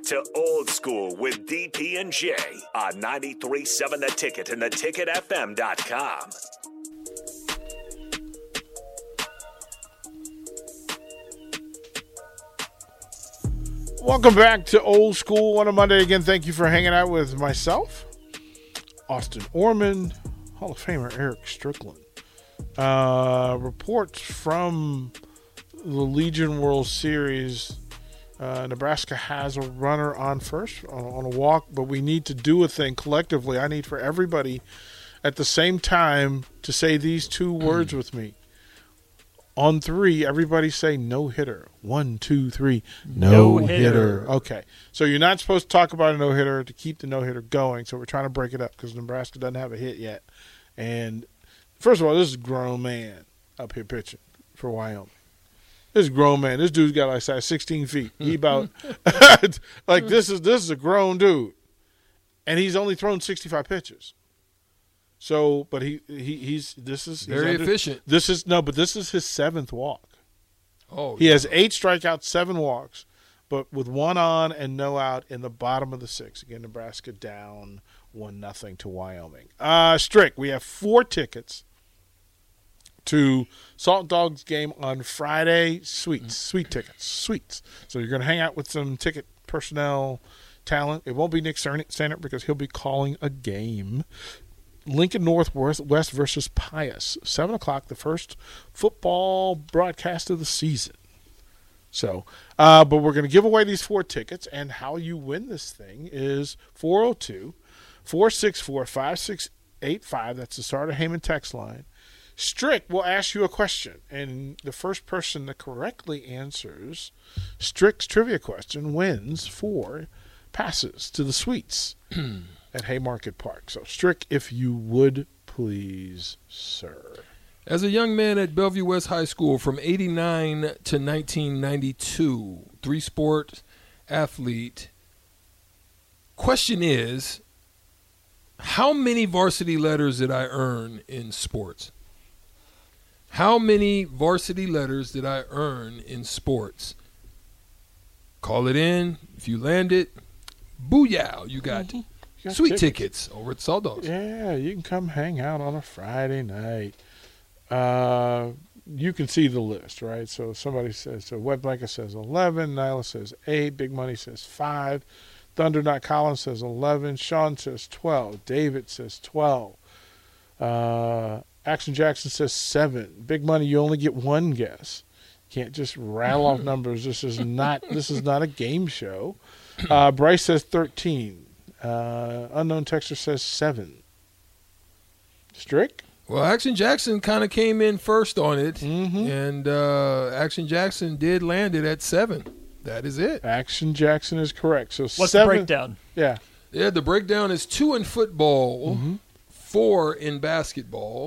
back to old school with DP and J on 93.7 The Ticket and theticketfm.com. Welcome back to Old School on a Monday. Again, thank you for hanging out with myself, Austin Orman, Hall of Famer Eric Strickland. Uh, reports from the Legion World Series. Uh, Nebraska has a runner on first on, on a walk, but we need to do a thing collectively. I need for everybody at the same time to say these two words with me. On three, everybody say no hitter. One, two, three. No, No hitter. hitter. Okay. So you're not supposed to talk about a no hitter to keep the no hitter going. So we're trying to break it up because Nebraska doesn't have a hit yet. And first of all, this is a grown man up here pitching for Wyoming. This grown man. This dude's got like size 16 feet. He about like this is this is a grown dude, and he's only thrown 65 pitches. So, but he, he he's this is he's Very under- efficient. This is no, but this is his seventh walk. Oh, He has eight strikeouts, seven walks, but with one on and no out in the bottom of the six. Again, Nebraska down one nothing to Wyoming. Uh Strick, we have four tickets to Saltdogs game on Friday. Sweets, sweet tickets, sweets. So you're going to hang out with some ticket personnel talent. It won't be Nick Stannard because he'll be calling a game. Lincoln Northwest West versus Pius, seven o'clock, the first football broadcast of the season. So, uh, but we're going to give away these four tickets, and how you win this thing is 402 464 5685. That's the Sartor Hamann text line. Strick will ask you a question, and the first person that correctly answers Strick's trivia question wins four passes to the suites at Haymarket Park. So, Strick, if you would please, sir. As a young man at Bellevue West High School from 89 to 1992, three sport athlete, question is how many varsity letters did I earn in sports? How many varsity letters did I earn in sports? Call it in. If you land it, booyah, you got You got sweet tickets. over at Dogs. Yeah, you can come hang out on a Friday night. Uh, you can see the list, right? So somebody says, so Wet Blanket says 11, Nyla says 8, Big Money says 5, Thunder Not Collins says 11, Sean says 12, David says 12, uh, Action Jackson says 7, Big Money, you only get one guess. Can't just rattle off numbers. This is not this is not a game show. Uh, Bryce says 13. Uh, unknown texter says 7. Strick? Well, Action Jackson kind of came in first on it, Mhm. and uh, Action Jackson did land it at seven. That is it. Action Jackson is correct. So What's seven, the breakdown? Yeah. Yeah, the breakdown is two in football, four in basketball.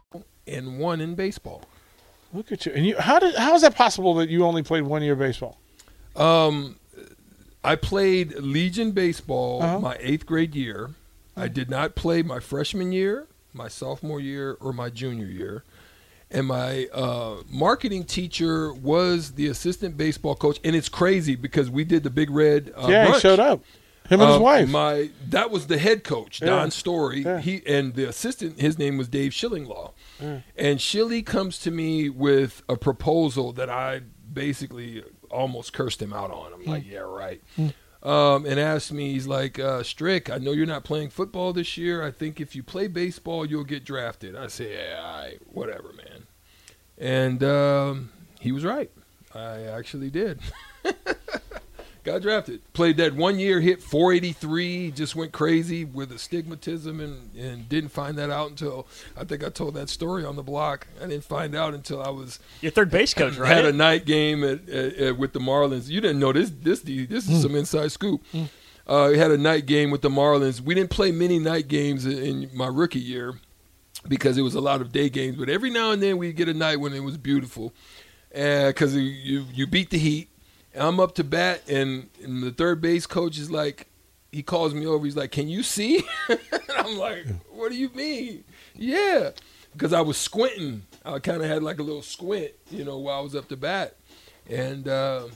And one in baseball. Look at you. And you how did how is that possible that you only played one year of baseball? Um, I played Legion baseball Uh-huh. my eighth grade year. I did not play my freshman year, my sophomore year, or my junior year. And my uh, marketing teacher was the assistant baseball coach. And it's crazy because we did the Big Red. Uh, yeah, he showed up. Him and his Uh, wife. My that was the head coach, Yeah. Don Story. Yeah. He and the assistant, his name was Dave Schillinglaw. And Shilly comes to me with a proposal that I basically almost cursed him out on. I'm like, yeah, right. Um, and asked me, he's like, uh, Strick, I know you're not playing football this year. I think if you play baseball, you'll get drafted. I said, yeah, right, whatever, man. And um, he was right. I actually did. Got drafted. Played that one year, hit 483, just went crazy with astigmatism and, and didn't find that out until I think I told that story on the block. I didn't find out until I was Your third base coach, right? had a night game at, at, at- with the Marlins. You didn't know this this this is mm. some inside scoop. Mm. Uh, we had a night game with the Marlins. We didn't play many night games in, in my rookie year because it was a lot of day games. But every now and then we get a night when it was beautiful, uh, because you, you you beat the Heat. I'm up to bat, and, and the third base coach is like, he calls me over. He's like, "Can you see?" and I'm like, "What do you mean?" Yeah, because I was squinting. I kind of had like a little squint, you know, while I was up to bat, and uh,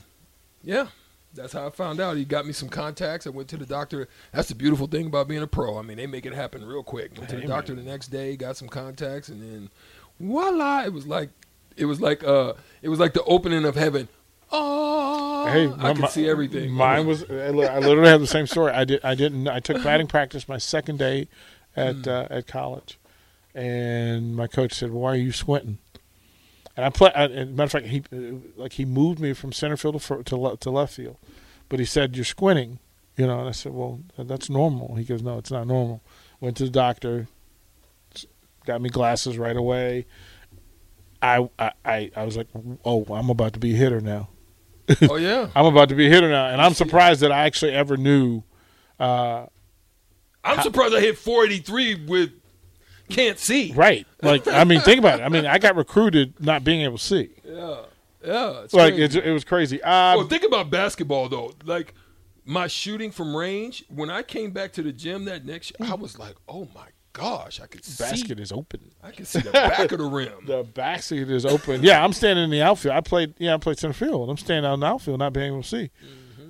yeah, that's how I found out. He got me some contacts. I went to the doctor. That's the beautiful thing about being a pro. I mean, they make it happen real quick. Went to the doctor the next day, got some contacts, and then voila! It was like, it was like, uh, it was like the opening of heaven. Oh, Hey, I my- see everything. Mine was. I literally have the same story. I did. I didn't. I took batting practice my second day at Mm. uh, at college, and my coach said, "Why are you squinting?" And I play. I, as a matter of fact, he like he moved me from center field to to, to left field, but he said, "You're squinting," you know. And I said, "Well, that's normal." He goes, "No, it's not normal." Went to the doctor, got me glasses right away. I I, I was like, "Oh, I'm about to be a hitter now." oh yeah, I'm about to be a hitter now, and I'm surprised that I actually ever knew. Uh, I'm surprised I hit 483 with can't see. right, like I mean, think about it. I mean, I got recruited not being able to see. Yeah, yeah. It's Like it's, it was crazy. Uh, well, think about basketball though. Like my shooting from range. When I came back to the gym that next year, I was like, "Oh my gosh, I could basket is open. I can see the back of the rim." The basket is open. Yeah, I'm standing in the outfield. I played. Yeah, I played center field. I'm standing out in the outfield, not being able to see,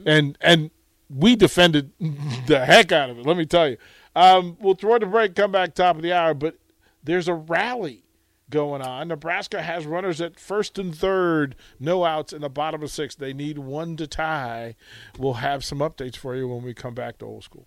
and and we defended the heck out of it. Let me tell you. Um, we'll throw the break. Come back top of the hour, but there's a rally going on. Nebraska has runners at first and third, no outs in the bottom of six. They need one to tie. We'll have some updates for you when we come back to old school.